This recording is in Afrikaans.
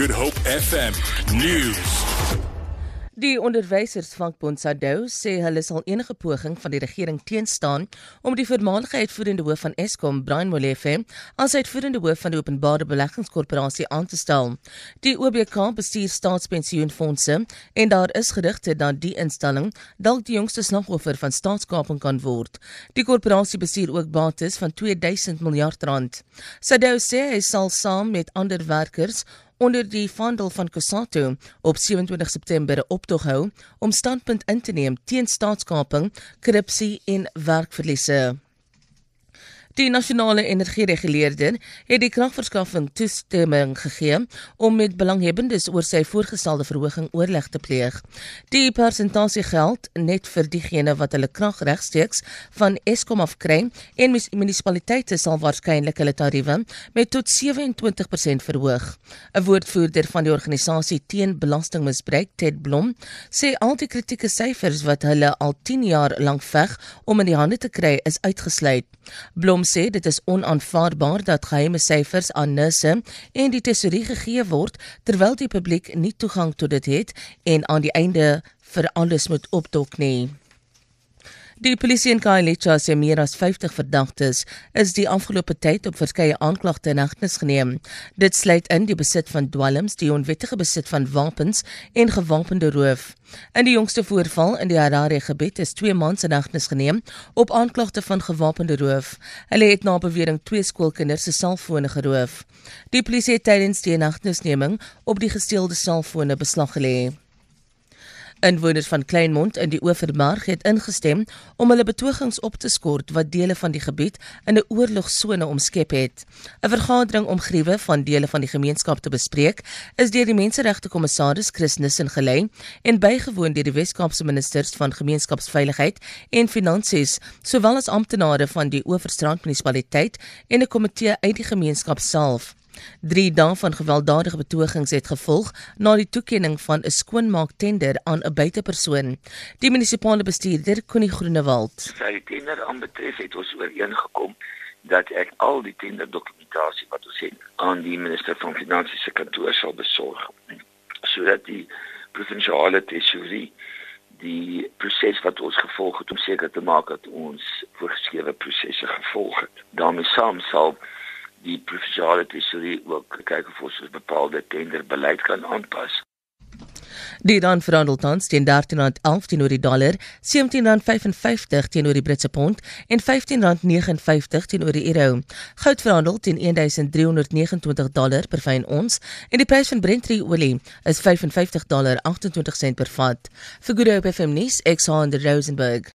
Good Hope FM News. Die onderwysersvakbond SADU sê hulle sal enige poging van die regering teenstaan om die voormalige uitvoerende hoof van Eskom, Brian Molefe, as uitvoerende hoof van die Openbare Beleggingskorporasie aan te stel. Die OBK bestuur staatspensioenfonde en daar is gerugte dat die instelling dalk die jongste slagoffer van staatskaping kan word. Die korporasie bestuur ook bates van 2000 miljard rand. SADU sê hy sal saam met ander werkers onder die vandel van Kusato op 27 September 'n optog hou om standpunt in te neem teen staatskaping, korrupsie en werkverliese. Die nasionale energiereguleerder het die kragverskaffing toestemming gegee om met belanghebbendes oor sy voorgestelde verhoging oorleg te pleeg. Die persentasie geld net vir diegene wat hulle krag regsteeks van Eskom afkry en munisipaliteite sal waarskynlik hulle tariewe met tot 27% verhoog. 'n Woordvoerder van die organisasie teen belastingmisbruik, Ted Blom, sê al die kritieke syfers wat hulle al 10 jaar lank veg om in die hande te kry is uitgesluit. Blom sê dit is onaanvaarbaar dat geheime syfers aan nisse en die tesorie gegee word terwyl die publiek nie toegang tot dit het en aan die einde vir alles moet opdok nie. Die polisie in Khayelitsha sê meer as 50 verdagtes is die afgelope tyd op verskeie aanklagte in hegtenis geneem. Dit sluit in die besit van dwelms, die onwettige besit van wapens en gewapende roof. In die jongste voorval in die Harare gebied is twee mans in hegtenis geneem op aanklagte van gewapende roof. Hulle het na bewering twee skoolkinders se selfone geroof. Die polisie het tydens die hegtenisneming op die gesteelde selfone beslag gelê. Inwoners van Kleinmond in die Oeverberg het ingestem om hulle betogings op te skort wat dele van die gebied in 'n oorlogsone omskep het. 'n Vergadering om griewe van dele van die gemeenskap te bespreek is deur die Menseregte Kommissaris Chris Nissen gelei en bygewoon deur die Wes-Kaapse ministers van Gemeenskapsveiligheid en Finansies, sowel as amptenare van die Oeverstrand munisipaliteit en 'n komitee uit die gemeenskap self. 3 dae van gewelddadige betogings het gevolg na die toekenning van 'n skoonmaak tender aan 'n buitepersoon. Die munisipale bestuurder, Connie Groenewald, sê die tender aanbetref het ons ooreengekom dat ek al die tender dokumentasie wat ons het aan die minister van finansies se kantoor sal besorg sodat die provinsiale tesourie die proses wat ons gevolg het om seker te maak dat ons voorgeskrewe prosesse gevolg het. daarmee saam sal die provinsiale tesorie ook kyk of ons bepaalde tenderbeleid kan aanpas. Die rand verhandel tans teen R13.11 teenoor die dollar, R17.55 teenoor die Britse pond en R15.59 teenoor die euro. Goud verhandel teen 1329 dollar per fyn ons en die prys van Brent olie is $55.28 per vat. Vir Good Hope FM nuus, Alexander Rosenberg.